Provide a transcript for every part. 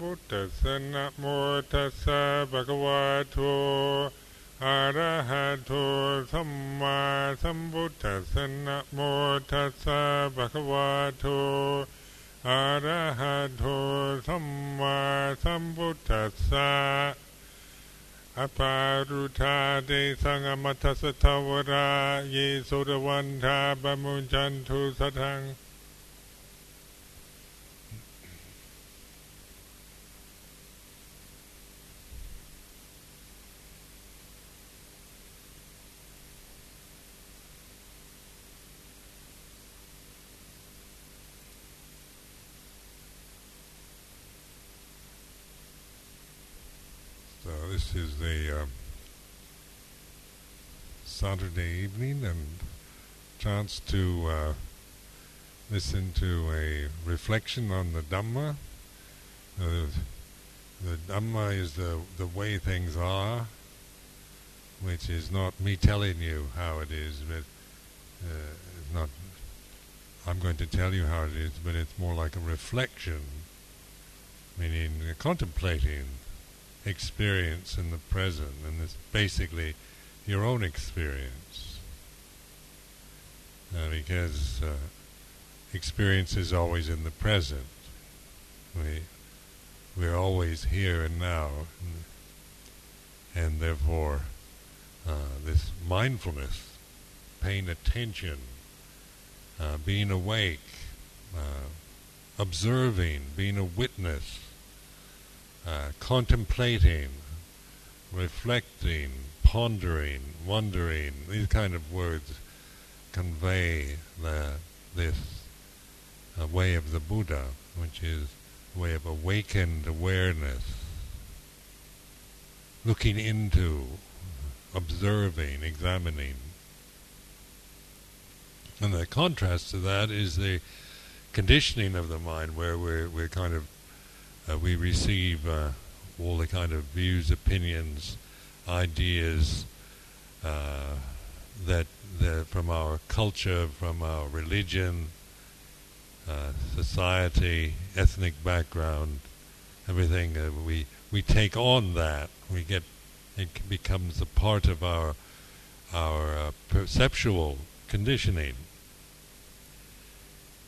พุทธัสสะนะโมตัสสะภะคะวะโตอะระหะโตสัมมาสัมพุทธัสสะนะโมตัสสะภะคะวะโตอะระหะโตสัมมาสัมพุทธัสสะอปารุธาเดสังอมัตสทาวราเยสุรวันทาบมุญจันทุสทัง Saturday evening and chance to uh, listen to a reflection on the Dhamma. Uh, the Dhamma is the the way things are, which is not me telling you how it is, but uh, not. I'm going to tell you how it is, but it's more like a reflection, meaning contemplating experience in the present, and it's basically your own experience. Uh, because uh, experience is always in the present. We we're always here and now, and, and therefore uh, this mindfulness, paying attention, uh, being awake, uh, observing, being a witness, uh, contemplating, reflecting, pondering, wondering, these kind of words convey the, this uh, way of the Buddha, which is a way of awakened awareness, looking into, observing, examining. And the contrast to that is the conditioning of the mind, where we're, we're kind of uh, we receive uh, all the kind of views, opinions, ideas uh, that, that from our culture, from our religion, uh, society, ethnic background, everything. Uh, we we take on that. We get it becomes a part of our our uh, perceptual conditioning.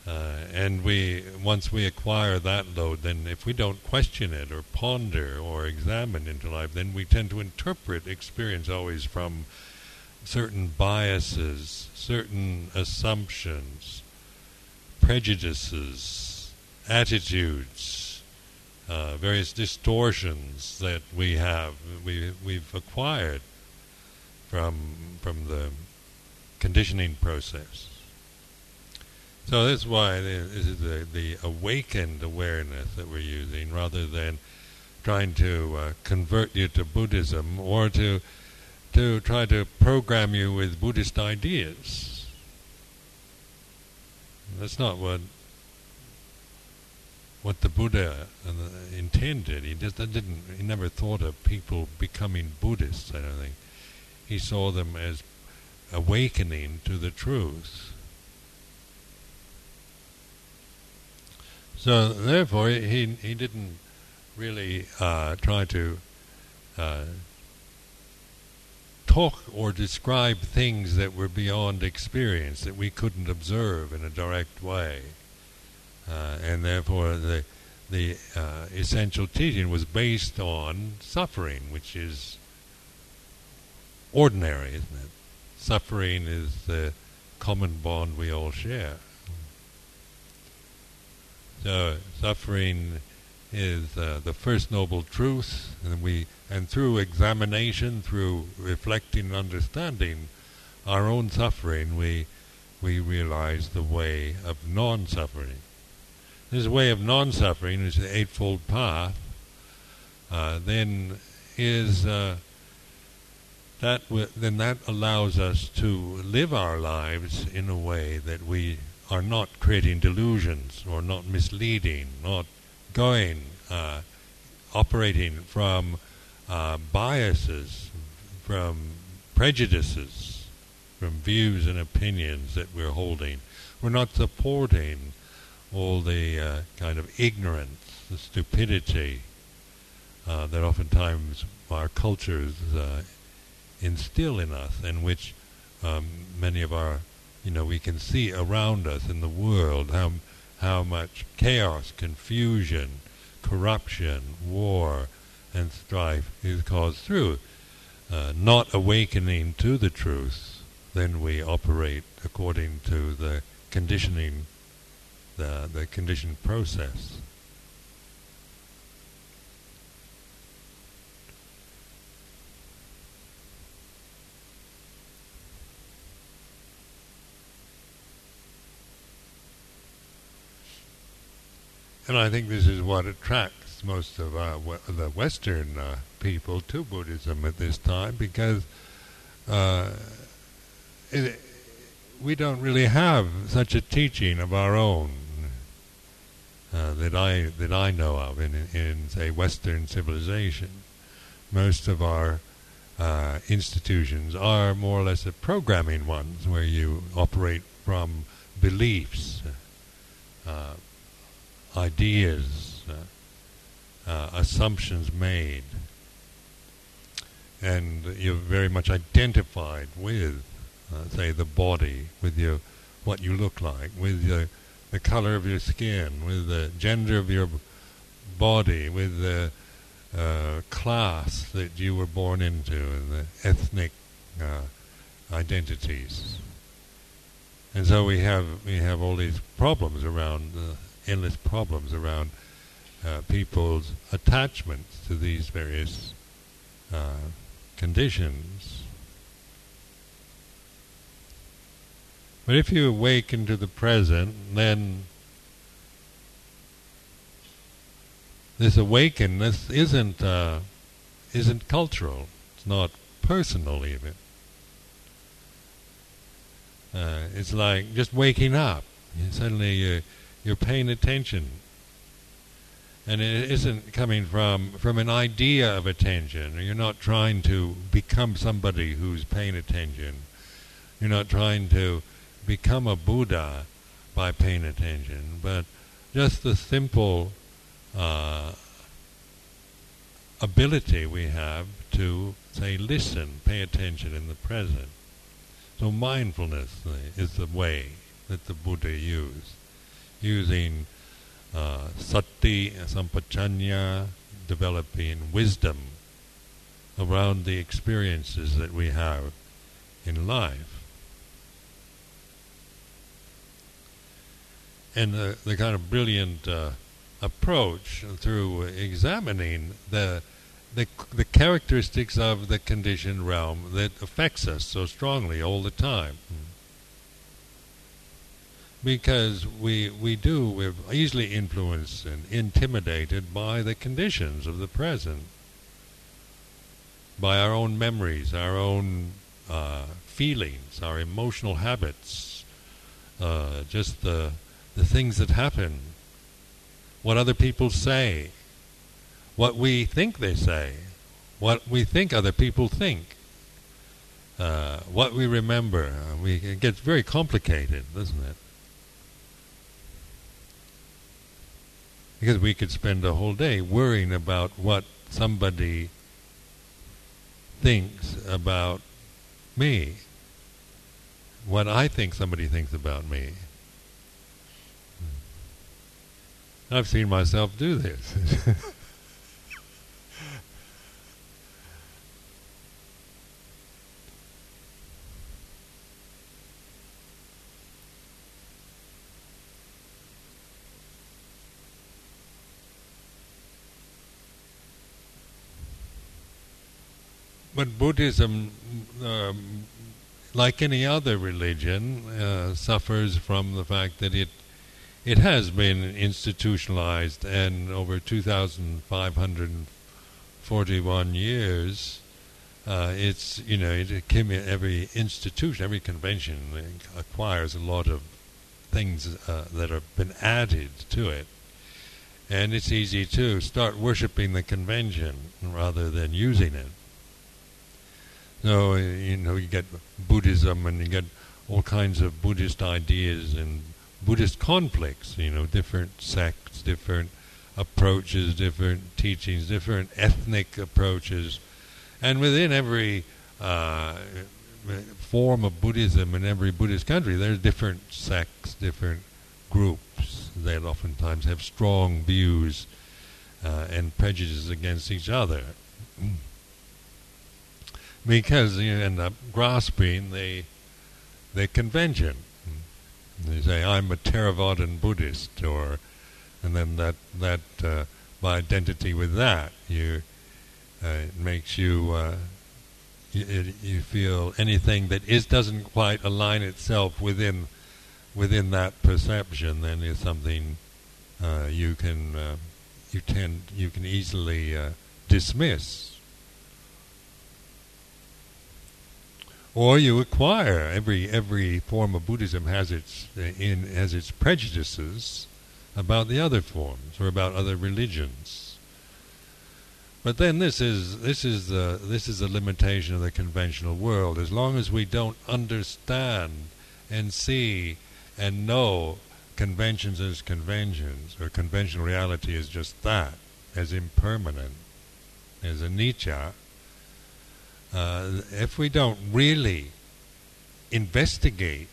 Uh, and we, once we acquire that load, then if we don't question it or ponder or examine into life, then we tend to interpret experience always from certain biases, certain assumptions, prejudices, attitudes, uh, various distortions that we have, we, we've acquired from, from the conditioning process. So that's why this is the, the awakened awareness that we're using rather than trying to uh, convert you to Buddhism or to to try to program you with Buddhist ideas. That's not what what the Buddha uh, intended. He just didn't. He never thought of people becoming Buddhists. I don't think he saw them as awakening to the truth. So therefore, he he didn't really uh, try to uh, talk or describe things that were beyond experience that we couldn't observe in a direct way, uh, and therefore the the uh, essential teaching was based on suffering, which is ordinary, isn't it? Suffering is the common bond we all share. So suffering is uh, the first noble truth, and we and through examination, through reflecting and understanding our own suffering, we we realize the way of non-suffering. This way of non-suffering is the eightfold path. Uh, then is uh, that w- then that allows us to live our lives in a way that we are not creating delusions or not misleading, not going, uh, operating from uh, biases, from prejudices, from views and opinions that we're holding. We're not supporting all the uh, kind of ignorance, the stupidity uh, that oftentimes our cultures uh, instill in us, and which um, many of our, you know, we can see around us in the world how how much chaos, confusion, corruption, war, and strife is caused through uh, not awakening to the truth. Then we operate according to the conditioning, the the conditioned process. And I think this is what attracts most of uh, the Western uh, people to Buddhism at this time, because uh, it, we don't really have such a teaching of our own uh, that I that I know of in, in say Western civilization. Most of our uh, institutions are more or less a programming ones, where you operate from beliefs. Uh, ideas, uh, uh, assumptions made, and you're very much identified with, uh, say, the body, with your what you look like, with your, the color of your skin, with the gender of your body, with the uh, class that you were born into, and the ethnic uh, identities. And so we have we have all these problems around endless problems around uh, people's attachments to these various uh, conditions. But if you awaken to the present, then this awakeness isn't uh, isn't cultural. It's not personal even. Uh, it's like just waking up. Suddenly you you're paying attention. And it isn't coming from, from an idea of attention. You're not trying to become somebody who's paying attention. You're not trying to become a Buddha by paying attention, but just the simple uh, ability we have to, say, listen, pay attention in the present. So mindfulness is the way that the Buddha used using uh, sati, sampajanya, developing wisdom around the experiences that we have in life. And the, the kind of brilliant uh, approach through examining the, the the characteristics of the conditioned realm that affects us so strongly all the time. Mm because we we do we're easily influenced and intimidated by the conditions of the present, by our own memories, our own uh, feelings, our emotional habits, uh, just the the things that happen, what other people say, what we think they say, what we think other people think. Uh, what we remember, uh, we, it gets very complicated, doesn't it? Because we could spend a whole day worrying about what somebody thinks about me, what I think somebody thinks about me. I've seen myself do this. but Buddhism, um, like any other religion, uh, suffers from the fact that it it has been institutionalized, and over 2,541 years, uh, it's you know it, every institution, every convention acquires a lot of things uh, that have been added to it, and it's easy to start worshiping the convention rather than using it. So you know you get Buddhism and you get all kinds of Buddhist ideas and Buddhist conflicts, you know, different sects, different approaches, different teachings, different ethnic approaches, and within every uh, form of Buddhism in every Buddhist country, there's different sects, different groups that oftentimes have strong views uh, and prejudices against each other. Because you end up grasping the the convention. They say I'm a Theravadan Buddhist, or and then that that uh, by identity with that, you uh, it makes you, uh, you you feel anything that is doesn't quite align itself within within that perception, then is something uh, you can uh, you tend you can easily uh, dismiss or you acquire every every form of Buddhism has its uh, in has its prejudices about the other forms or about other religions. But then this is this is the this is the limitation of the conventional world. As long as we don't understand and see and know conventions as conventions or conventional reality is just that, as impermanent, as a anicca, uh, if we don't really investigate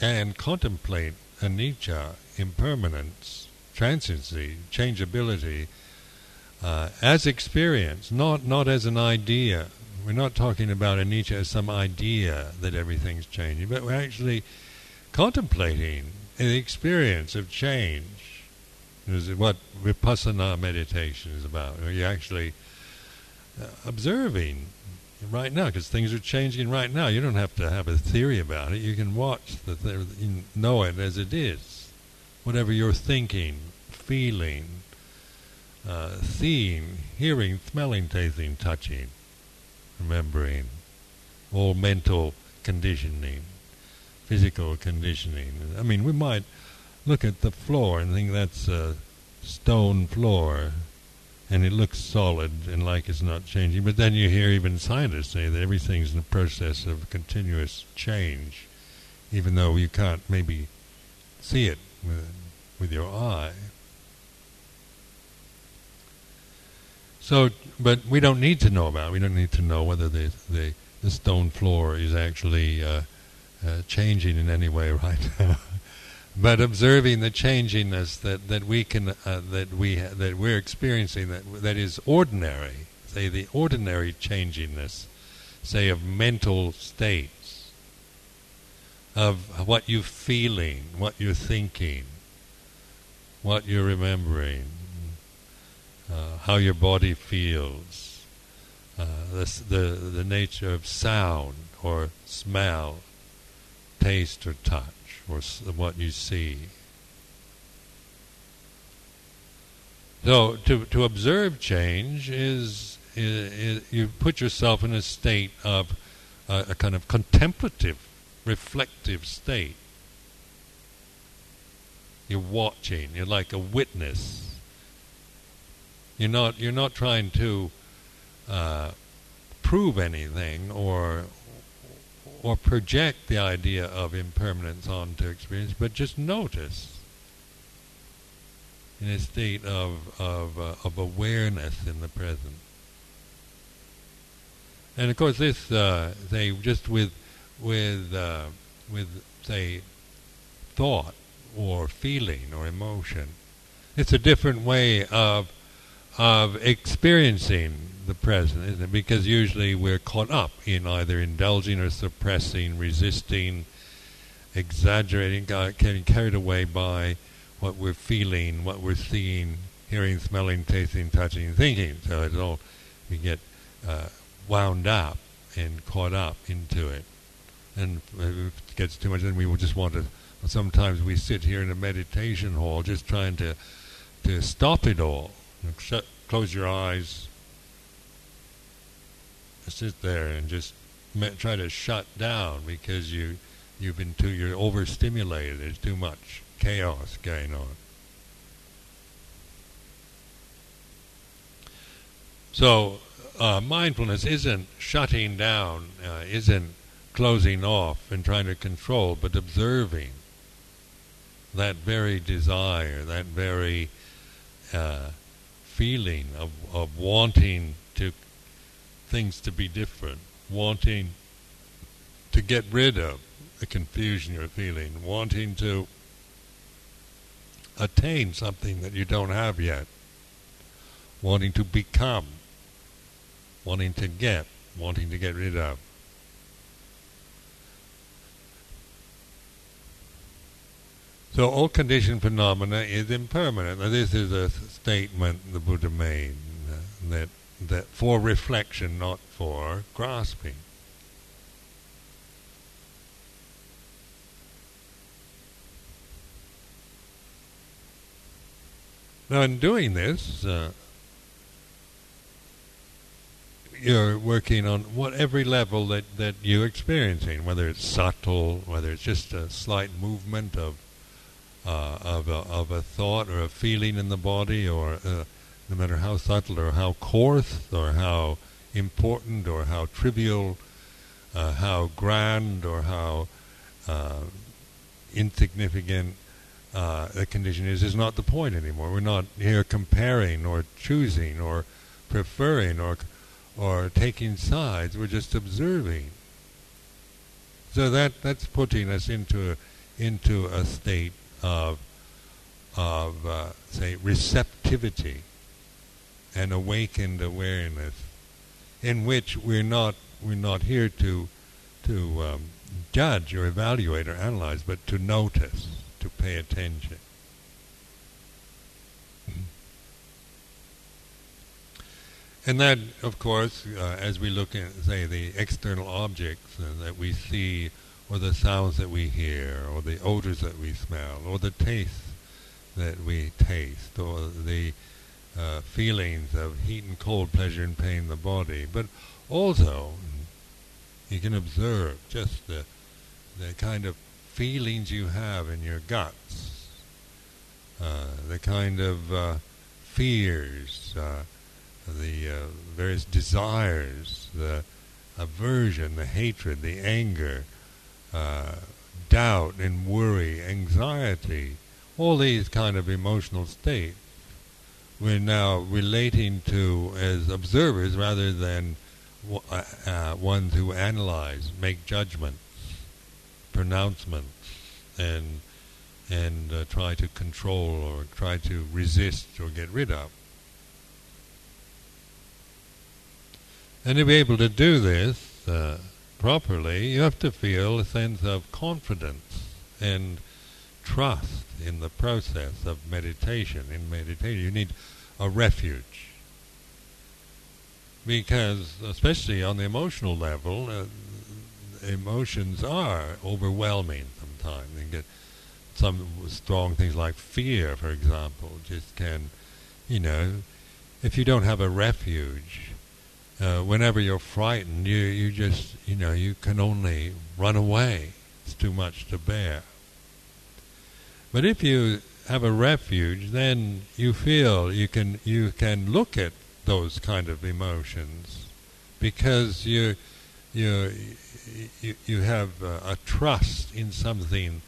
and contemplate anicca, impermanence, transiency, changeability, uh, as experience, not not as an idea. We're not talking about anicca as some idea that everything's changing, but we're actually contemplating the experience of change. Is what vipassana meditation is about. You're actually uh, observing right now because things are changing right now. You don't have to have a theory about it. You can watch the th- you know it as it is. Whatever you're thinking, feeling, uh, seeing, hearing, smelling, tasting, touching, remembering, all mental conditioning, physical conditioning. I mean, we might look at the floor and think that's a stone floor and it looks solid and like it's not changing. But then you hear even scientists say that everything's in a process of continuous change, even though you can't maybe see it with, with your eye. So, but we don't need to know about. It. We don't need to know whether the the, the stone floor is actually uh, uh, changing in any way right now but observing the changingness that, that we can uh, that we ha- that we're experiencing that that is ordinary say the ordinary changingness say of mental states of what you're feeling what you're thinking what you're remembering uh, how your body feels uh, the, the the nature of sound or smell taste or touch or what you see. So to to observe change is, is, is you put yourself in a state of uh, a kind of contemplative, reflective state. You're watching. You're like a witness. You're not. You're not trying to uh, prove anything or or project the idea of impermanence onto experience, but just notice in a state of of, uh, of awareness in the present. And of course, this uh, say just with with uh, with say thought or feeling or emotion, it's a different way of of experiencing the present, isn't it? Because usually we're caught up in either indulging or suppressing, resisting, exaggerating, getting carried away by what we're feeling, what we're seeing, hearing, smelling, tasting, touching, thinking. So it's all we get uh, wound up and caught up into it. And if it gets too much, then we will just want to. Sometimes we sit here in a meditation hall just trying to to stop it all. Shut, close your eyes, sit there and just try to shut down because you you've been too you're overstimulated. There's too much chaos going on. So uh, mindfulness isn't shutting down, uh, isn't closing off and trying to control, but observing that very desire, that very uh, feeling of, of wanting things to be different, wanting to get rid of the confusion you're feeling, wanting to attain something that you don't have yet, wanting to become, wanting to get, wanting to get rid of. So all conditioned phenomena is impermanent. Now this is a statement the Buddha made uh, that that for reflection, not for grasping. Now, in doing this, uh, you're working on what every level that, that you're experiencing, whether it's subtle, whether it's just a slight movement of uh, of, a, of a thought or a feeling in the body, or uh, no matter how subtle or how coarse or how important or how trivial, uh, how grand or how uh, insignificant uh, the condition is, is not the point anymore. We're not here comparing or choosing or preferring or or taking sides. We're just observing. So that that's putting us into a, into a state of, of uh, say, receptivity and awakened awareness, in which we're not we're not here to to um, judge or evaluate or analyze, but to notice, to pay attention. And that, of course, uh, as we look at, say, the external objects uh, that we see or the sounds that we hear, or the odors that we smell, or the tastes that we taste, or the uh, feelings of heat and cold, pleasure and pain in the body. But also, you can observe just the, the kind of feelings you have in your guts, uh, the kind of uh, fears, uh, the uh, various desires, the aversion, the hatred, the anger, uh, doubt and worry, anxiety, all these kind of emotional states, we're now relating to as observers rather than uh, uh, ones who analyze, make judgments, pronouncements, and and uh, try to control or try to resist or get rid of. And to be able to do this, uh, properly, you have to feel a sense of confidence and trust in the process of meditation. In meditation, you need a refuge. Because, especially on the emotional level, uh, emotions are overwhelming sometimes. You get some strong things like fear, for example, just can, you know, if you don't have a refuge, uh, whenever you're frightened, you you just you know you can only run away. It's too much to bear. But if you have a refuge, then you feel you can you can look at those kind of emotions because you you you, you have uh, a trust in something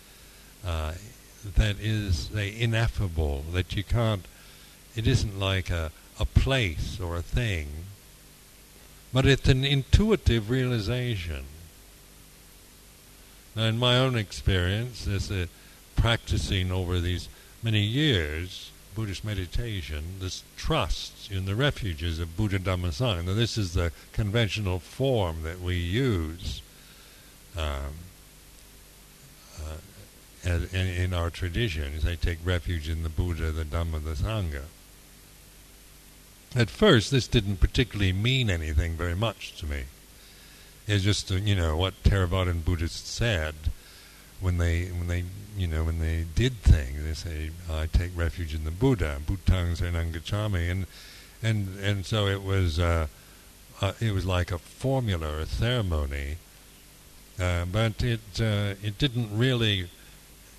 uh, that is uh, ineffable that you can't. It isn't like a a place or a thing but it's an intuitive realization. Now, in my own experience, as a practicing over these many years, Buddhist meditation, this trust in the refuges of Buddha Dhamma Sangha. Now, this is the conventional form that we use um, uh, in, in, our traditions. They take refuge in the Buddha, the Dhamma, the Sangha. At first, this didn't particularly mean anything very much to me. It's just, you know, what Theravadan Buddhists said when they, when they, you know, when they did things. They say, "I take refuge in the Buddha, Bhutang Saranam and and and so it was, uh, uh, it was like a formula, a ceremony, uh, but it uh, it didn't really,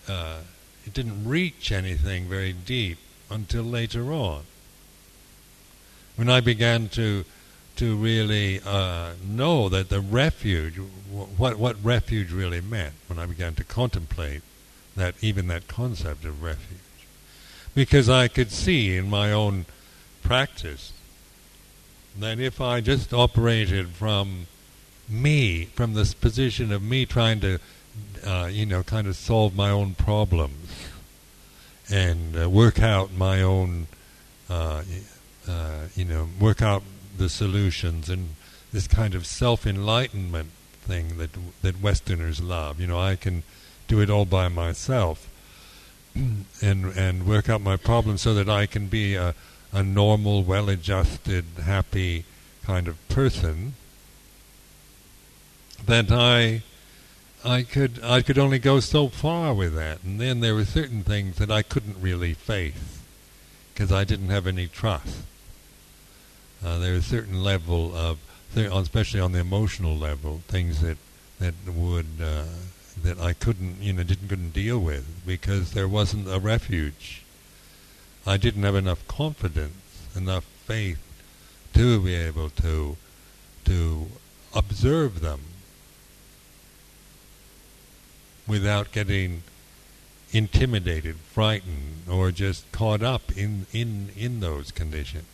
uh, it didn't reach anything very deep until later on. When I began to to really uh, know that the refuge, what what refuge really meant, when I began to contemplate that even that concept of refuge. Because I could see in my own practice that if I just operated from me, from this position of me trying to, uh, you know, kind of solve my own problems and uh, work out my own, uh, uh you know, work out the solutions and this kind of self-enlightenment thing that that Westerners love. You know, I can do it all by myself and and work out my problems so that I can be a, a normal, well-adjusted, happy kind of person. That I I could I could only go so far with that, and then there were certain things that I couldn't really face because I didn't have any trust. Uh, there was a certain level of, especially on the emotional level, things that that would uh, that I couldn't, you know, didn't couldn't deal with because there wasn't a refuge. I didn't have enough confidence, enough faith to be able to to observe them without getting intimidated, frightened, or just caught up in in in those conditions.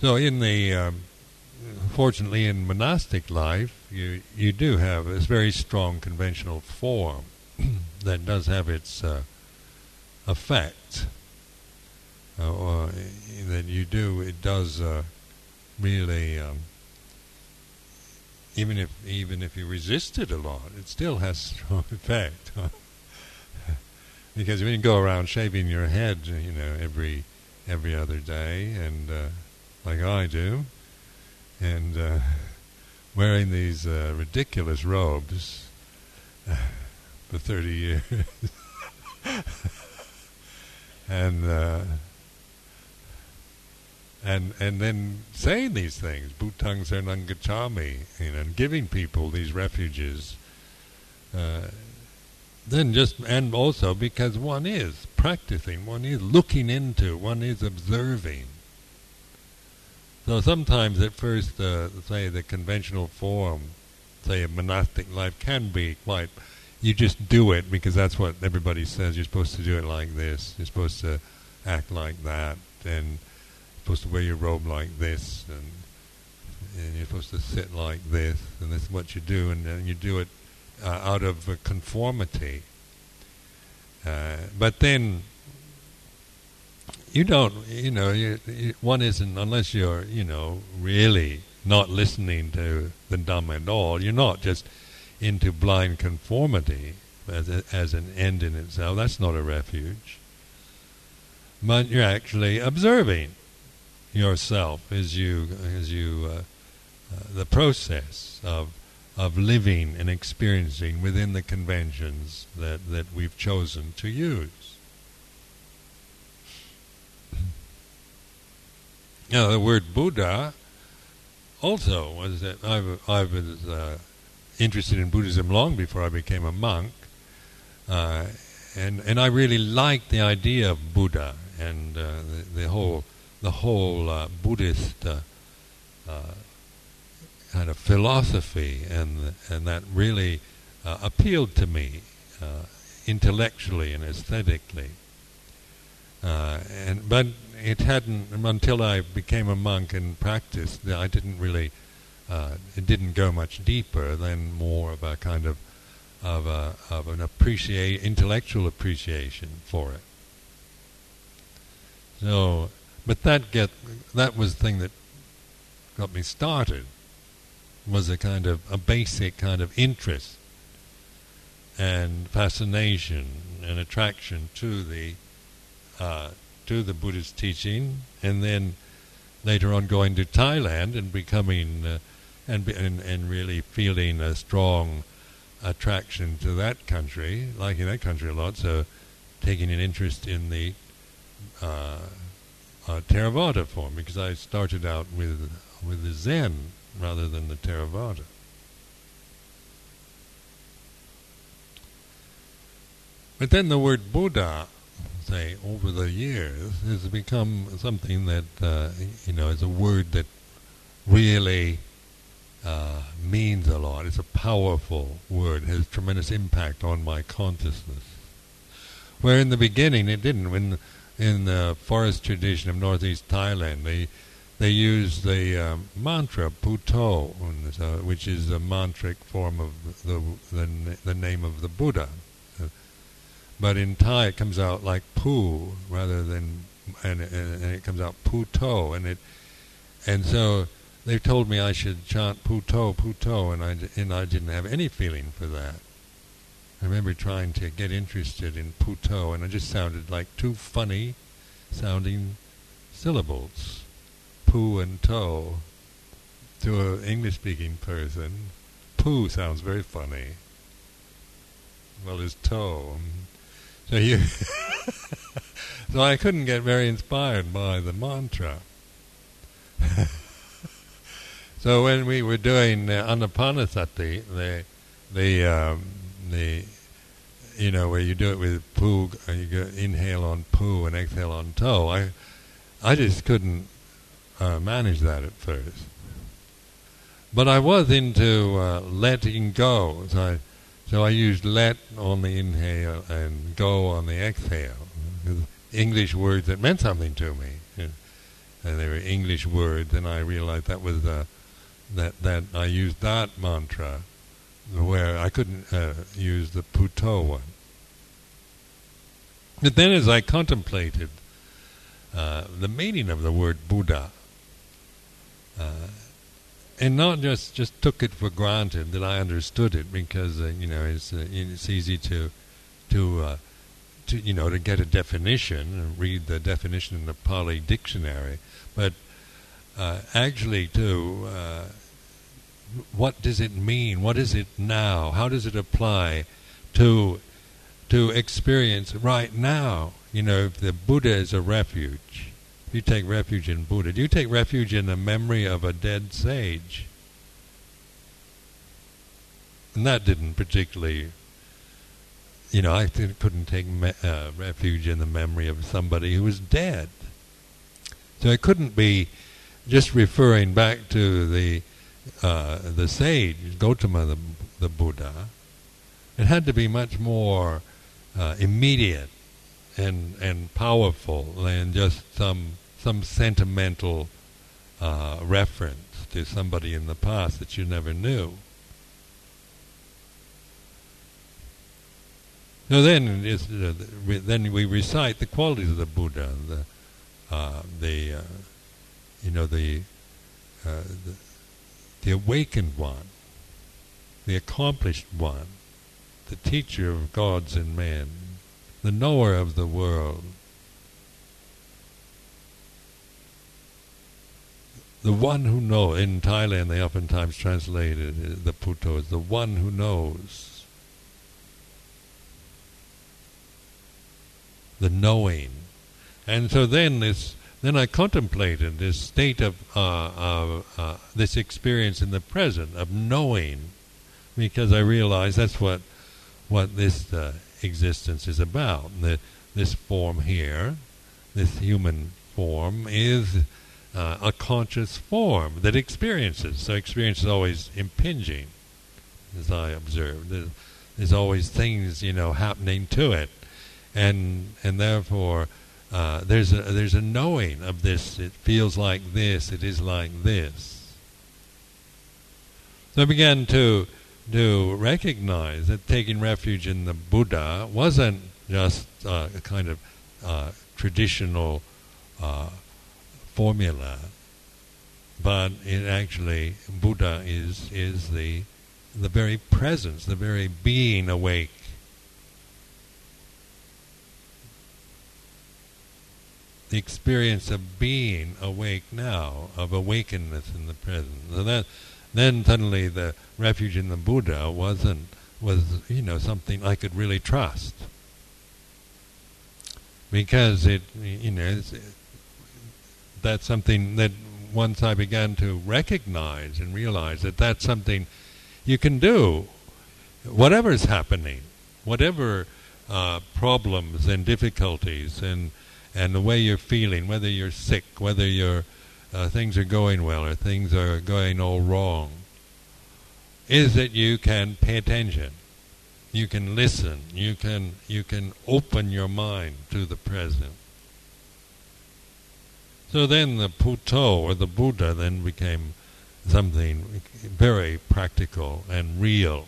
So in the um, fortunately, in monastic life, you you do have this very strong conventional form that does have its uh, effect, uh, or that you do. It does uh, really, um, even if even if you resist it a lot, it still has strong effect. because when you go around shaving your head, you know, every every other day, and uh, like I do, and uh, wearing these uh, ridiculous robes uh, for 30 years. and uh, and and then saying these things, Bhutang Saranang Gacchami, you know, and giving people these refuges. Uh, then just and also because one is practicing, one is looking into, one is observing. So sometimes at first, uh, say the conventional form, say a monastic life can be quite, you just do it because that's what everybody says, you're supposed to do it like this, you're supposed to act like that, and you're supposed to wear your robe like this, and, and you're supposed to sit like this, and this is what you do, and, you do it uh, out of conformity. Uh, but then you don't, you know, you, you, one isn't, unless you're, you know, really not listening to the Dhamma at all, you're not just into blind conformity as, a, as an end in itself. That's not a refuge. But you're actually observing yourself as you, as you, uh, uh, the process of of living and experiencing within the conventions that, that we've chosen to use. Now, the word Buddha also was that I, I was uh, interested in Buddhism long before I became a monk, uh, and and I really liked the idea of Buddha and uh, the, the, whole the whole uh, Buddhist uh, uh, kind of philosophy, and and that really appealed to me intellectually and aesthetically. And but it hadn't until I became a monk and practiced. I didn't really. Uh, it didn't go much deeper than more of a kind of of a of an appreciate intellectual appreciation for it. So, but that get that was the thing that got me started. Was a kind of a basic kind of interest and fascination and attraction to the uh, to the Buddhist teaching, and then later on going to Thailand and becoming uh, and, and and really feeling a strong attraction to that country, liking that country a lot. So taking an interest in the uh, uh, Theravada form because I started out with with the Zen rather than the Theravada. But then the word Buddha say, over the years, has become something that, uh, you know, is a word that really uh, means a lot. It's a powerful word. Has tremendous impact on my consciousness. Where in the beginning it didn't. When in the forest tradition of northeast Thailand, they they use the um, mantra Puto, which is a mantric form of the, the, the name of the Buddha. But in Thai it comes out like Pu rather than, and, and, and, it comes out Puto, and it, and so they told me I should chant Puto, Puto, and I, and I didn't have any feeling for that. I remember trying to get interested in Puto, and it just sounded like two funny sounding syllables poo and toe to an English speaking person. Poo sounds very funny. Well, is toe. So you so I couldn't get very inspired by the mantra. so when we were doing Anapanasati, the the um, the you know where you do it with poo, uh, you go inhale on poo and exhale on toe. I I just couldn't uh, manage that at first. But I was into uh, letting go, so I, so I used let on the inhale and go on the exhale. English words that meant something to me, and they were English words, and I realized that was uh, that that I used that mantra where I couldn't uh, use the puto one. But then, as I contemplated uh, the meaning of the word Buddha, uh, and not just just took it for granted that I understood it because uh, you know it's uh, it's easy to to uh, to you know to get a definition and read the definition in the Pali dictionary, but uh, actually to uh, what does it mean? What is it now? How does it apply to to experience right now? You know, if the Buddha is a refuge, you take refuge in Buddha, do you take refuge in the memory of a dead sage? And that didn't particularly, you know, I couldn't take me- uh, refuge in the memory of somebody who was dead. So it couldn't be just referring back to the uh, the sage, Gautama, the, the Buddha. It had to be much more uh, immediate and and powerful than just some some sentimental uh, reference to somebody in the past that you never knew. So then, uh, then we recite the qualities of the Buddha, the uh, the uh, you know the, uh, the the awakened one, the accomplished one, the teacher of gods and men, the knower of the world, the one who knows. In Thailand, they oftentimes translate it, uh, the puto as the one who knows. The knowing. And so then this, then I contemplated this state of, uh, of uh, this experience in the present of knowing, because I realized that's what, what this uh, existence is about. The, this form here, this human form, is uh, a conscious form that experiences. So experience is always impinging, as I observed. There's, there's always things, you know, happening to it, and and therefore uh, there's a there's a knowing of this. It feels like this. It is like this. So I began to to recognize that taking refuge in the Buddha wasn't just uh, a kind of uh, traditional uh, formula, but it actually Buddha is is the the very presence, the very being awake. The experience of being awake now, of awakeness in the present. So that then suddenly the refuge in the Buddha wasn't was you know something I could really trust. Because it you know that's something that once I began to recognize and realize that that's something you can do, whatever's happening, whatever uh, problems and difficulties and and the way you're feeling, whether you're sick, whether you're uh, things are going well or things are going all wrong, is that you can pay attention, you can listen, you can you can open your mind to the present. So then the Puto or the Buddha then became something very practical and real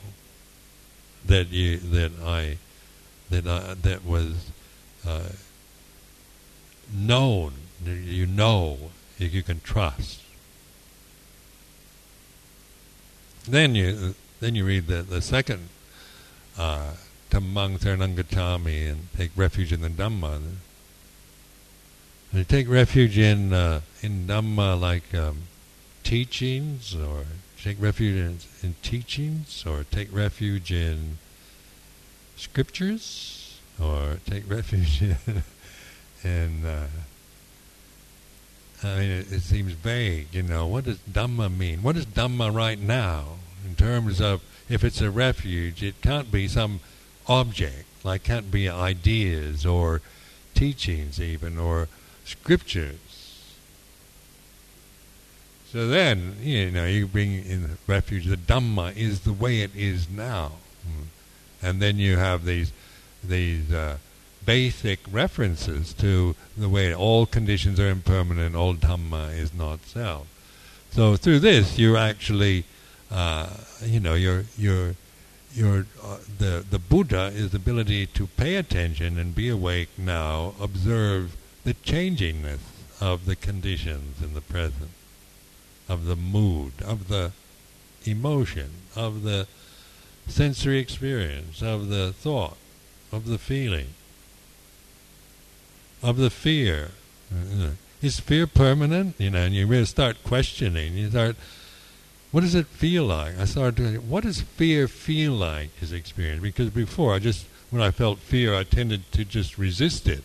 that you that I that I, that was uh, known. You know you can trust then you then you read the the second uh, Dhammang Saranang and take refuge in the Dhamma and take refuge in uh, in Dhamma like um, teachings, or take refuge in, in, teachings, or take refuge in scriptures, or take refuge in. in uh, I mean, it, it, seems vague. You know, what does Dhamma mean? What is Dhamma right now in terms of if it's a refuge? It can't be some object, like can't be ideas or teachings even or scriptures. So then, you know, you bring in refuge. The Dhamma is the way it is now, hmm. and then you have these these uh, basic references to the way all conditions are impermanent, all Dhamma is not self. So through this, you actually, uh, you know, you're you're your uh, the the Buddha is the ability to pay attention and be awake now, observe the changingness of the conditions in the present, of the mood, of the emotion, of the sensory experience, of the thought, of the feeling, of the fear. Uh, is fear permanent? You know, and you really start questioning. You start, what does it feel like? I started what does fear feel like? His experience, because before I just, when I felt fear, I tended to just resist it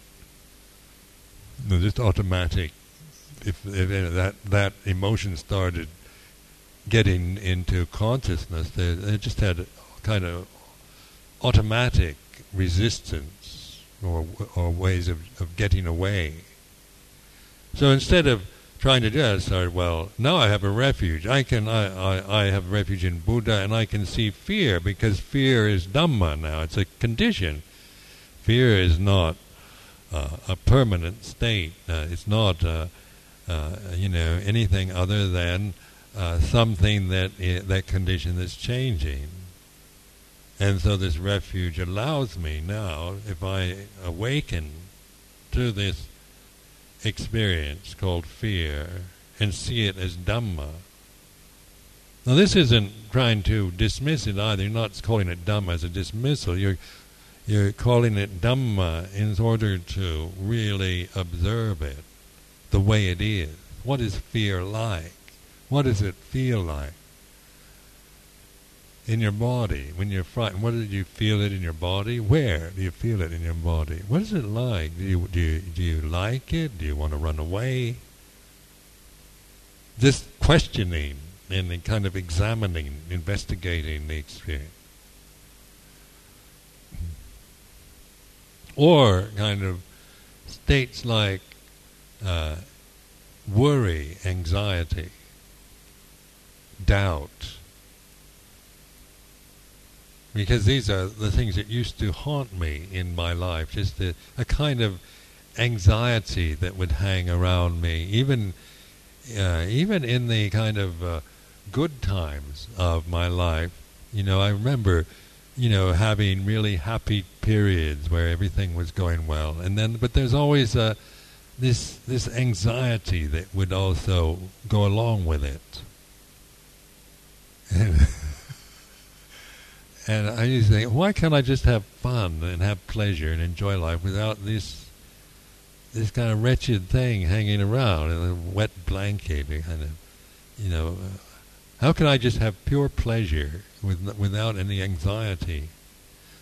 no, just automatic. If, if that that emotion started getting into consciousness, they, they just had a kind of automatic resistance or or ways of, of getting away. So instead of trying to do that, I started, well, now I have a refuge. I can I, I, I have refuge in Buddha and I can see fear because fear is Dhamma now. It's a condition. Fear is not uh, a permanent state. Uh, it's not, uh, uh, you know, anything other than uh, something that I- that condition is changing. And so this refuge allows me now, if I awaken to this experience called fear and see it as Dhamma. Now this isn't trying to dismiss it either. You're not calling it Dhamma as a dismissal. You're you're calling it Dhamma in order to really observe it the way it is. What is fear like? What does it feel like? In your body, when you're frightened, what do you feel it in your body? Where do you feel it in your body? What is it like? Do you, do you, do you like it? Do you want to run away? Just questioning and kind of examining, investigating the experience. or kind of states like uh, worry, anxiety, doubt. Because these are the things that used to haunt me in my life, just a, a kind of anxiety that would hang around me, even uh, even in the kind of uh, good times of my life. You know, I remember you know, having really happy periods where everything was going well, and then but there's always a this this anxiety that would also go along with it. And, I used to think, why can't I just have fun and have pleasure and enjoy life without this this kind of wretched thing hanging around and a wet blanket, kind of, you know, how can I just have pure pleasure with, without any anxiety?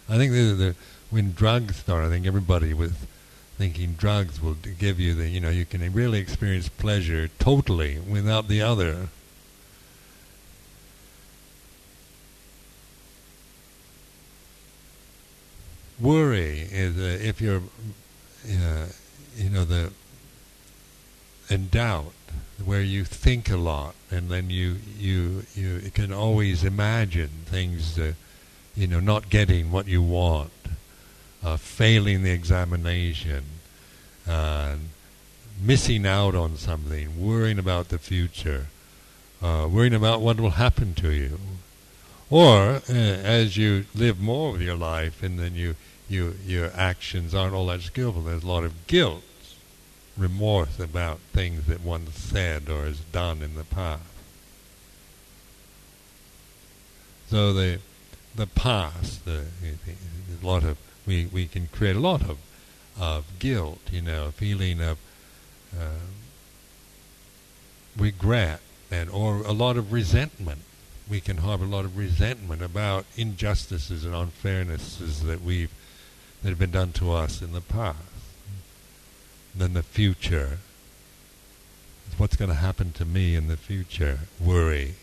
I think the, the, when drugs start, I think everybody was thinking drugs will give you the, you know, you can really experience pleasure totally without the other. Worry is uh, if you're, uh, you know, the, in doubt where you think a lot, and then you you you can always imagine things, uh, you know, not getting what you want, uh, failing the examination, uh, missing out on something, worrying about the future, uh, worrying about what will happen to you, or uh, as you live more of your life, and then you you your actions aren't all that skillful. There's a lot of guilt remorse about things that one said or has done in the past. So the the past, the, lot of we we can create a lot of of guilt, you know, a feeling of uh, regret and or a lot of resentment. We can harbor a lot of resentment about injustices and unfairnesses that we've that have been done to us in the past Then the future. What's going to happen to me in the future? Worry.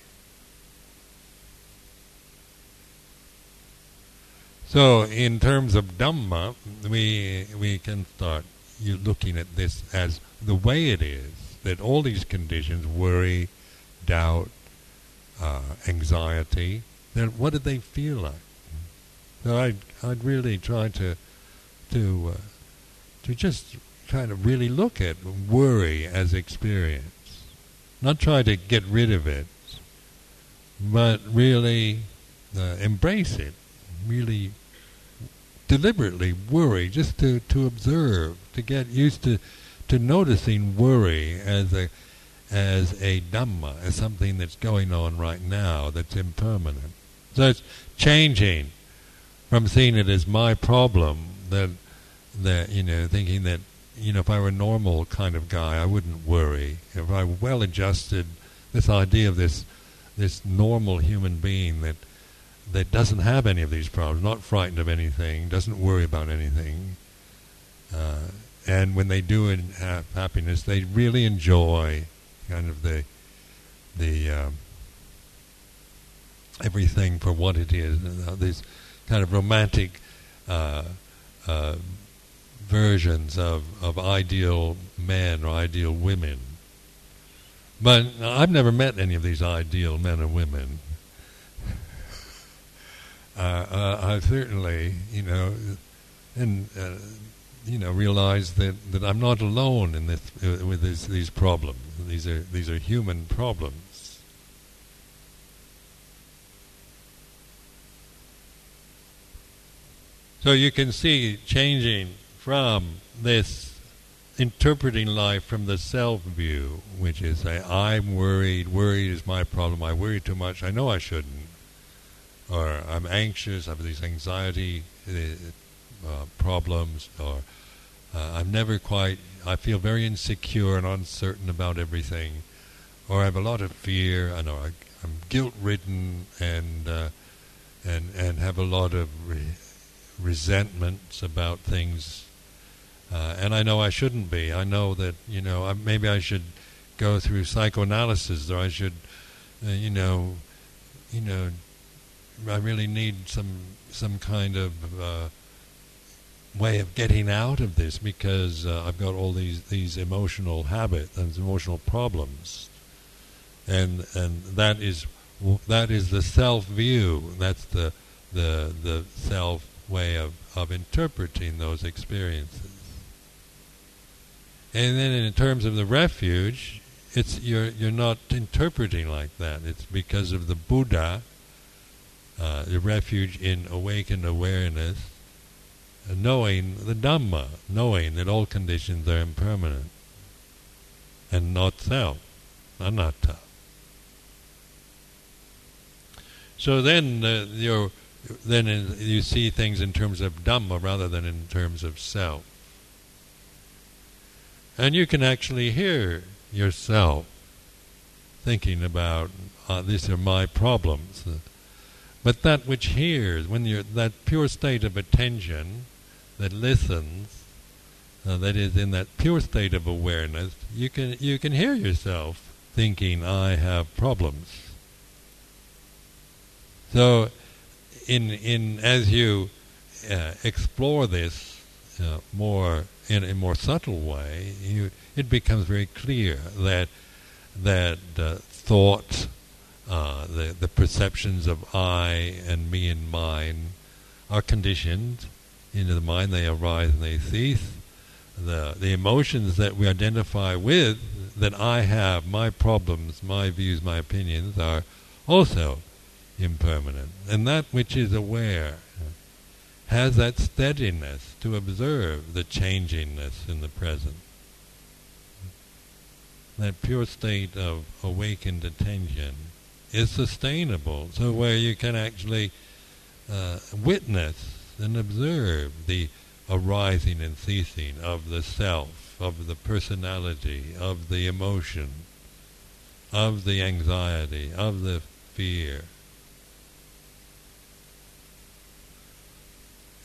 So, in terms of Dhamma, we we can start looking at this as the way it is that all these conditions, worry, doubt, uh, anxiety, then what do they feel like? So I'd I'd really try to to uh, to just kind of really look at worry as experience. Not try to get rid of it, but really uh, embrace it. Really deliberately worry, just to, to observe, to get used to, to noticing worry as a as a dhamma, as something that's going on right now, that's impermanent. So it's changing from seeing it as my problem, that that you know, thinking that you know, if I were a normal kind of guy, I wouldn't worry. If I were well adjusted, this idea of this this normal human being that that doesn't have any of these problems, not frightened of anything, doesn't worry about anything, uh, and when they do have happiness, they really enjoy kind of the the um, everything for what it is. Uh, these kind of romantic. Uh, uh, versions of, of ideal men or ideal women. But I've never met any of these ideal men or women. Uh, uh, I certainly, you know, and uh, you know, realize that, that I'm not alone in this uh, with this, these problems. These are these are human problems. So you can see changing from this interpreting life from the self view, which is I'm worried, worried is my problem, I worry too much, I know I shouldn't. Or I'm anxious, I have these anxiety uh, uh, problems, or uh, I'm never quite, I feel very insecure and uncertain about everything. Or I have a lot of fear, and or I, am guilt ridden and, uh, and, and have a lot of re- resentments about things uh, and I know I shouldn't be. I know that you know I, maybe I should go through psychoanalysis, or I should, uh, you know, you know, I really need some some kind of uh, way of getting out of this because uh, I've got all these these emotional habits and emotional problems, and and that is that is the self view. That's the the the self way of, of interpreting those experiences. And then in terms of the refuge, it's you're you're not interpreting like that. It's because of the Buddha, uh, the refuge in awakened awareness, uh, knowing the Dhamma, knowing that all conditions are impermanent and not self, anatta. So then uh, you're then in, you see things in terms of Dhamma rather than in terms of self. And you can actually hear yourself thinking about, uh, these are my problems. But that which hears, when you're that pure state of attention that listens, uh, that is in that pure state of awareness, you can you can hear yourself thinking, "I have problems." So, in in as you uh, explore this uh, more in a more subtle way, you, it becomes very clear that that uh, thought, the the perceptions of I and me and mine, are conditioned into the mind. They arise and they cease. The the emotions that we identify with, that I have, my problems, my views, my opinions, are also impermanent. And that which is aware has that steadiness to observe the changingness in the present. That pure state of awakened attention is sustainable, so where you can actually uh, witness and observe the arising and ceasing of the self, of the personality, of the emotion, of the anxiety, of the fear.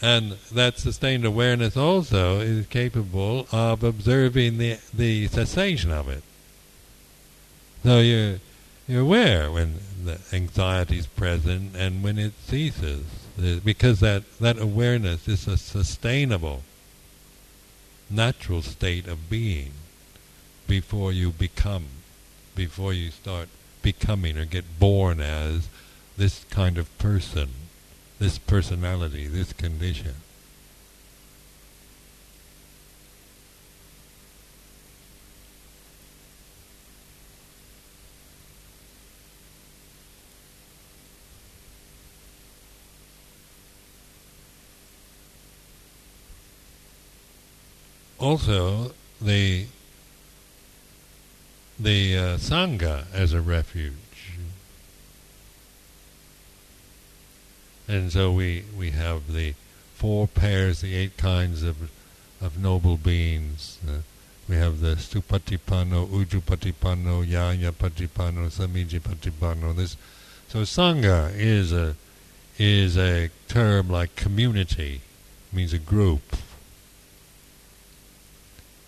And that sustained awareness also is capable of observing the the cessation of it. So you're you're aware when the anxiety is present and when it ceases, uh, because that that awareness is a sustainable, natural state of being before you become, before you start becoming or get born as this kind of person this personality, this condition. Also, the the uh, sangha as a refuge. And so we, we have the four pairs, the eight kinds of of noble beings. Uh, we have the Supatipanno, Ujupatipanno, Ñaya Patipanno, Samiji Patipanno. This, so Sangha is a is a term like community, means a group.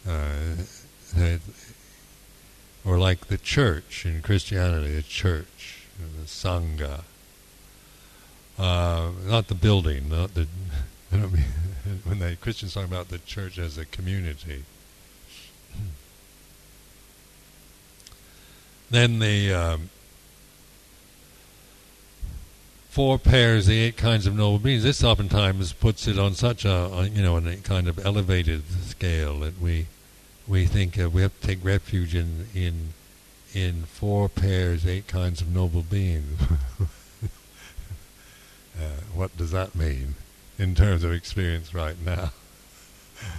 Uh, or like the church in Christianity, the church, the Sangha. Uh, not the building, not the. I don't mean when the Christians talk about the church as a community. then the um, four pairs, the eight kinds of noble beings. This oftentimes puts it on such a, a you know, a kind of elevated scale that we we think uh, we have to take refuge in in in four pairs, eight kinds of noble beings. Uh, what does that mean in terms of experience right now?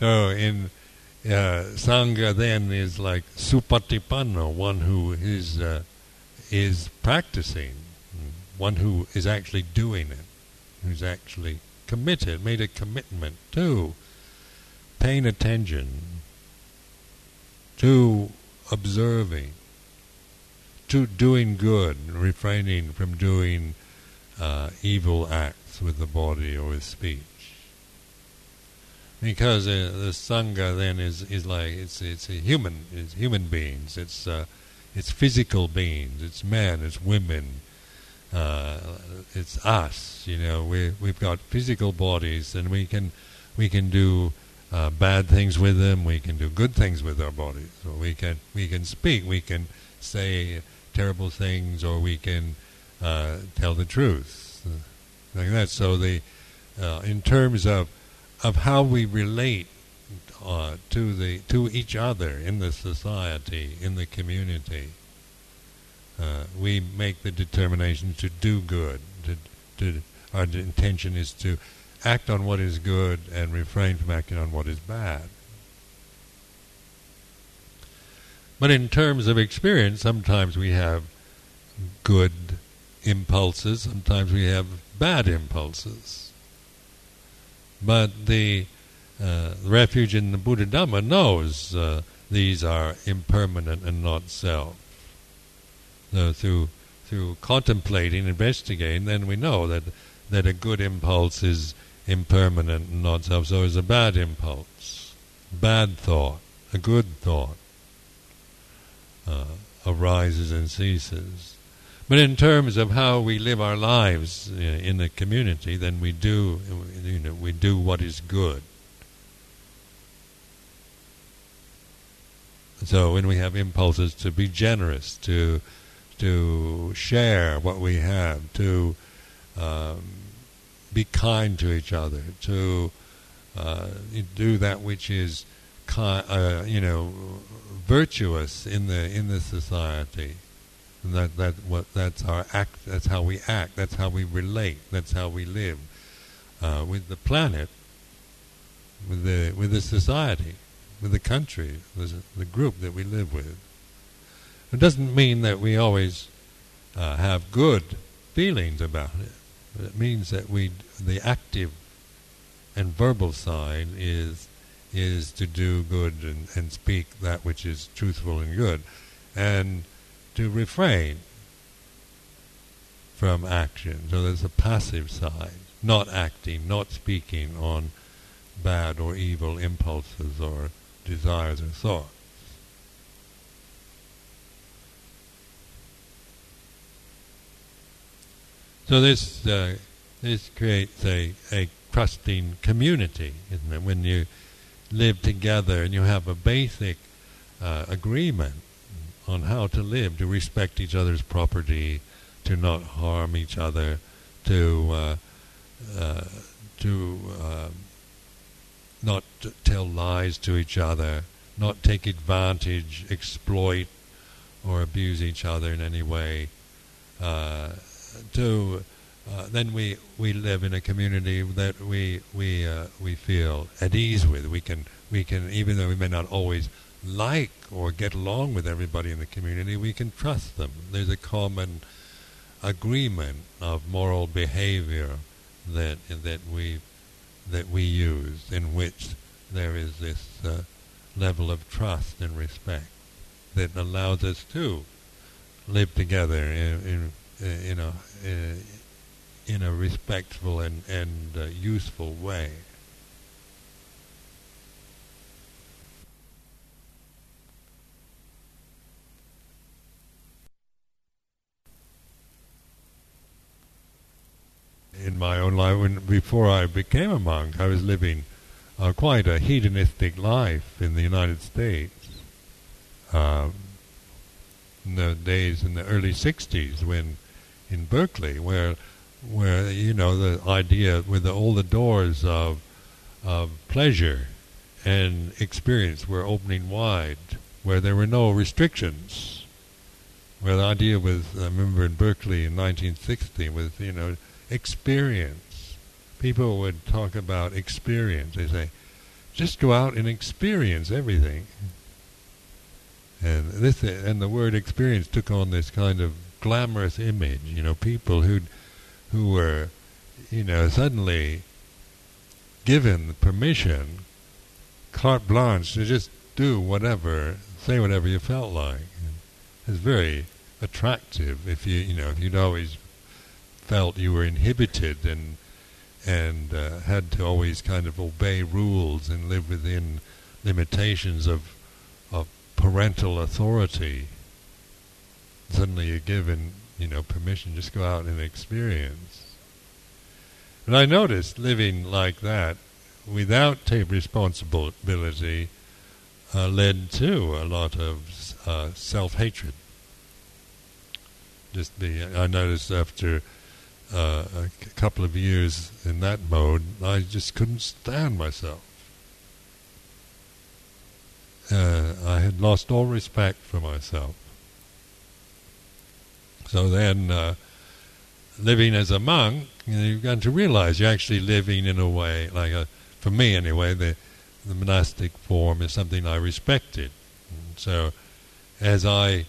so in uh, sangha then is like supatipanno, one who is uh, is practicing, one who is actually doing it, who's actually committed, made a commitment to paying attention, to observing, to doing good, refraining from doing uh, evil acts with the body or with speech. Because uh, the sangha then is, is like it's it's human it's human beings. It's uh, it's physical beings. It's men it's women uh, it's us you know. We we've got physical bodies and we can we can do uh, bad things with them. We can do good things with our bodies. So we can we can speak. We can say terrible things or we can uh, tell the truth, like that. So the uh, in terms of of how we relate uh, to the to each other in the society in the community, uh, we make the determination to do good. To, to our intention is to act on what is good and refrain from acting on what is bad. But in terms of experience, sometimes we have good impulses, sometimes we have bad impulses. But the uh, refuge in the Buddha Dhamma knows uh, these are impermanent and not self. So through through contemplating, investigating, then we know that that a good impulse is impermanent and not self. So is a bad impulse, bad thought, a good thought uh, arises and ceases. But in terms of how we live our lives uh, in the community, then we do, you know, we do what is good. so when we have impulses to be generous, to to share what we have, to um, be kind to each other, to uh, do that which is, ki- uh, you know, virtuous in the in the society. And that that what that's our act. That's how we act. That's how we relate. That's how we live uh, with the planet, with the with the society, with the country, with the group that we live with. It doesn't mean that we always uh, have good feelings about it. But it means that we the active and verbal side is is to do good and, and speak that which is truthful and good, and to refrain from action. So there's a passive side, not acting, not speaking on bad or evil impulses or desires or thoughts. So this uh, this creates a, a trusting community, isn't it? When you live together and you have a basic uh, agreement on how to live, to respect each other's property, to not harm each other, to uh, uh, to uh, not tell lies to each other, not take advantage, exploit, or abuse each other in any way. Uh, to uh, then we, we live in a community that we we uh, we feel at ease with. We can we can even though we may not always like or get along with everybody in the community, we can trust them. There's a common agreement of moral behavior that that we that we use, in which there is this uh, level of trust and respect that allows us to live together in in, in a respectful and and uh, useful way. in my own life. When before I became a monk, I was living uh, quite a hedonistic life in the United States. Um, in the days in the early '60s, when in Berkeley, where where you know the idea with the, all the doors of of pleasure and experience were opening wide, where there were no restrictions. Where the idea was, I remember in Berkeley in 1960, was you know experience. People would talk about experience. They say, just go out and experience everything. And this and the word experience took on this kind of glamorous image. You know, people who who were, you know, suddenly given permission, carte blanche to just do whatever, say whatever you felt like. It's very attractive if you, you know, if you'd always felt you were inhibited and and uh, had to always kind of obey rules and live within limitations of of parental authority. Suddenly you're given, you know, permission just go out and experience. But I noticed living like that without take responsibility uh, led to a lot of uh, self-hatred. Just the I noticed after uh, a couple of years in that mode, I just couldn't stand myself. Uh, I had lost all respect for myself. So then, uh, living as a monk, you you've got to realize you're actually living in a way, like a, for me anyway, the, the monastic form is something I respected. And so, as I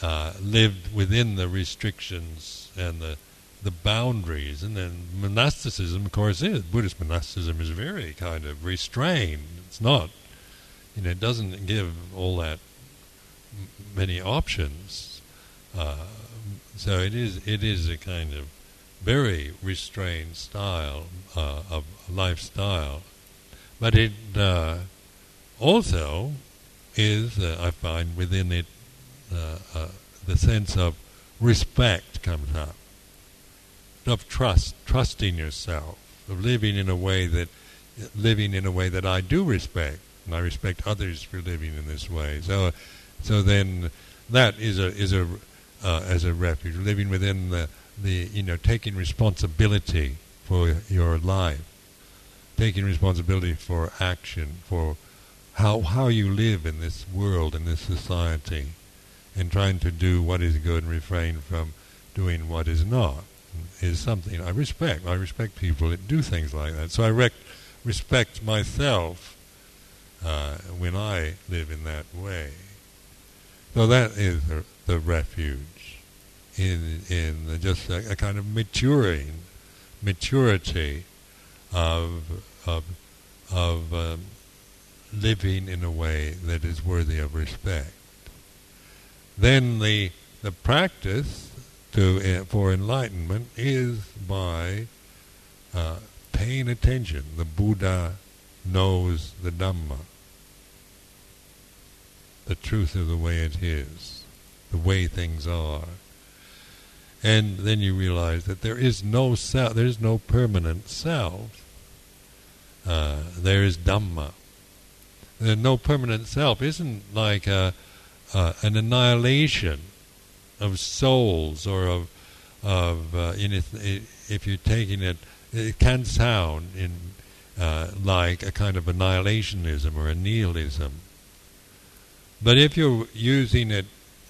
uh, lived within the restrictions and the the boundaries, and then monasticism, of course, is Buddhist monasticism is very kind of restrained. It's not, you know, it doesn't give all that many options. Uh, so it is it is a kind of very restrained style uh, of lifestyle, but it uh, also is, uh, I find, within it uh, uh, the sense of respect comes up of trust, trusting yourself, of living in a way that living in a way that I do respect and I respect others for living in this way. So, so then that is a is a uh, as a refuge, living within the the you know taking responsibility for your life, taking responsibility for action, for how how you live in this world in this society, and trying to do what is good and refrain from doing what is not is something I respect. I respect people that do things like that. So I rec- respect myself uh, when I live in that way. So that is the, the refuge in in just a, a, kind of maturing maturity of of of um, living in a way that is worthy of respect. Then the the practice to uh, for enlightenment is by uh, paying attention. The Buddha knows the Dhamma, the truth of the way it is, the way things are. And then you realize that there is no self, there is no permanent self. Uh, there is Dhamma. No permanent self isn't like a, uh, an annihilation of souls or of of uh, it, if you're taking it, it can sound in uh, like a kind of annihilationism or a nihilism. But if you're using it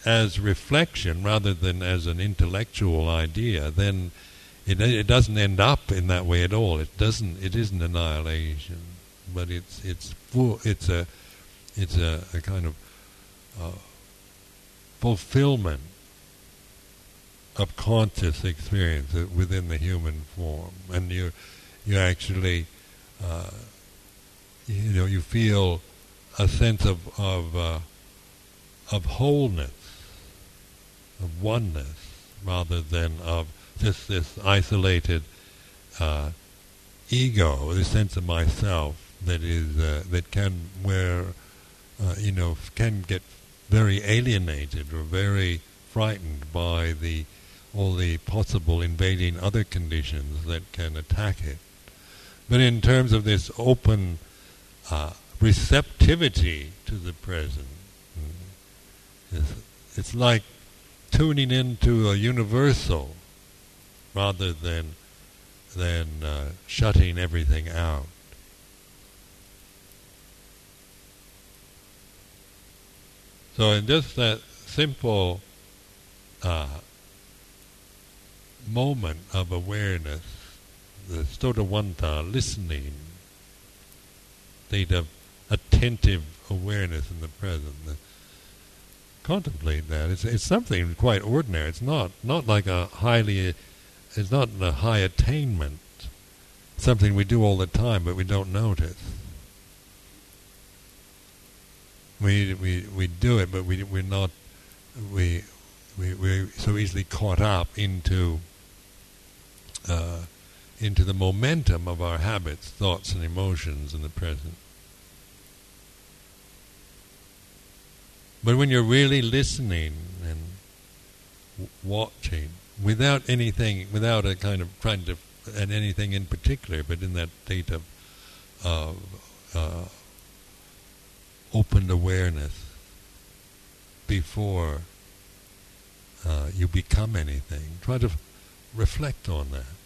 as reflection rather than as an intellectual idea, then it, it doesn't end up in that way at all. It doesn't. It isn't annihilation, but it's it's full. It's a it's a, a kind of uh, fulfillment of conscious experience within the human form, and you you actually uh, you know you feel a sense of of uh, of wholeness, of oneness, rather than of just this isolated uh, ego, the sense of myself that is uh, that can where uh, you know can get very alienated or very frightened by the all the possible invading other conditions that can attack it. But in terms of this open uh, receptivity to the present, mm, it's, it's like tuning into a universal rather than than uh, shutting everything out. So in just that simple uh, moment of awareness, the sotawanta, listening, state of attentive awareness in the present. The, contemplate that. It's, it's something quite ordinary. It's not not like a highly, it's not a high attainment. Something we do all the time, but we don't notice. We we we do it, but we we're not we we we're so easily caught up into uh, into the momentum of our habits, thoughts, and emotions in the present. But when you're really listening and w- watching, without anything, without a kind of trying to, and anything in particular, but in that state of, of uh, open awareness before uh, you become anything, try to f- reflect on that.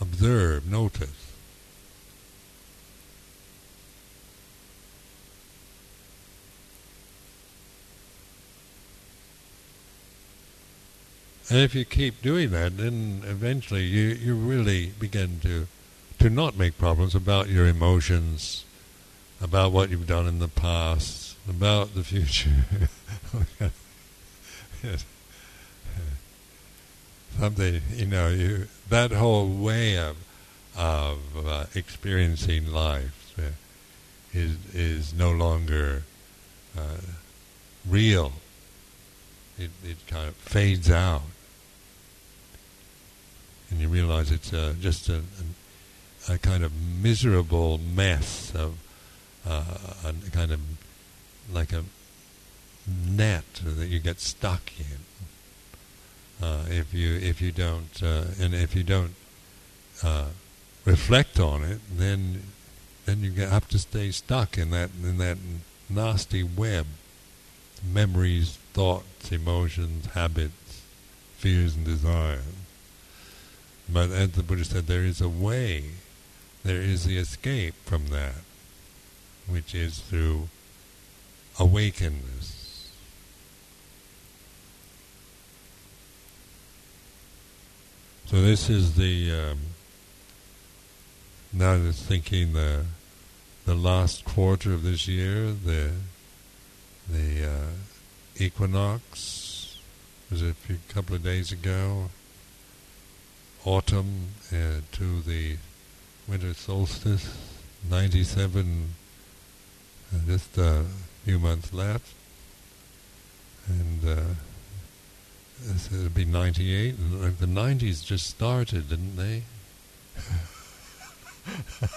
observe, notice. And if you keep doing that, then eventually you, you really begin to to not make problems about your emotions, about what you've done in the past, about the future. Something you know you that whole way of of uh, experiencing life uh, is is no longer uh, real. It it kind of fades out, and you realize it's uh, just a, a, a, kind of miserable mess of uh, a kind of like a net that you get stuck in. Uh, if you if you don't uh, and if you don't uh, reflect on it, then then you have to stay stuck in that in that nasty web. Memories, thoughts, emotions, habits, fears and desires. But as the Buddha said, there is a way, there is the escape from that, which is through awakeness. So this is the um, now just thinking the the last quarter of this year, the the uh, equinox was a few couple of days ago. Autumn uh, to the winter solstice, ninety-seven. Uh, just a few months left, and uh, it'll be ninety-eight. And the nineties just started, didn't they?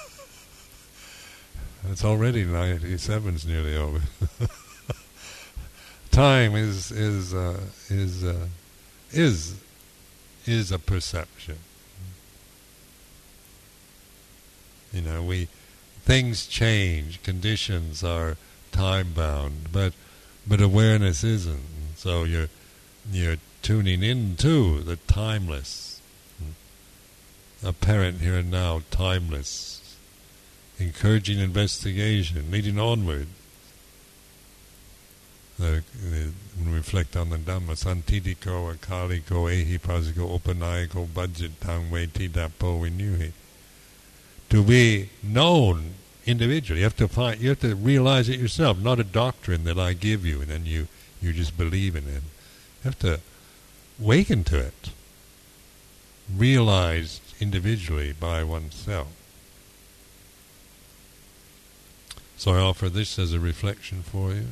it's already 97's nearly over. Time is is uh, is uh, is is a perception. You know, we things change, conditions are time bound, but but awareness isn't. So you're you're tuning into the timeless, apparent here and now, timeless, encouraging investigation, leading onward the, the, reflect on the Dhamma, sanditthiko, akaliko, ehipassiko, upanayiko, paccattang veditabbo, vinyuhi. To be known individually, you have to find, you have to realize it yourself, not a doctrine that I give you and then you, you just believe in it. You have to waken to it, realized individually by oneself. So I offer this as a reflection for you.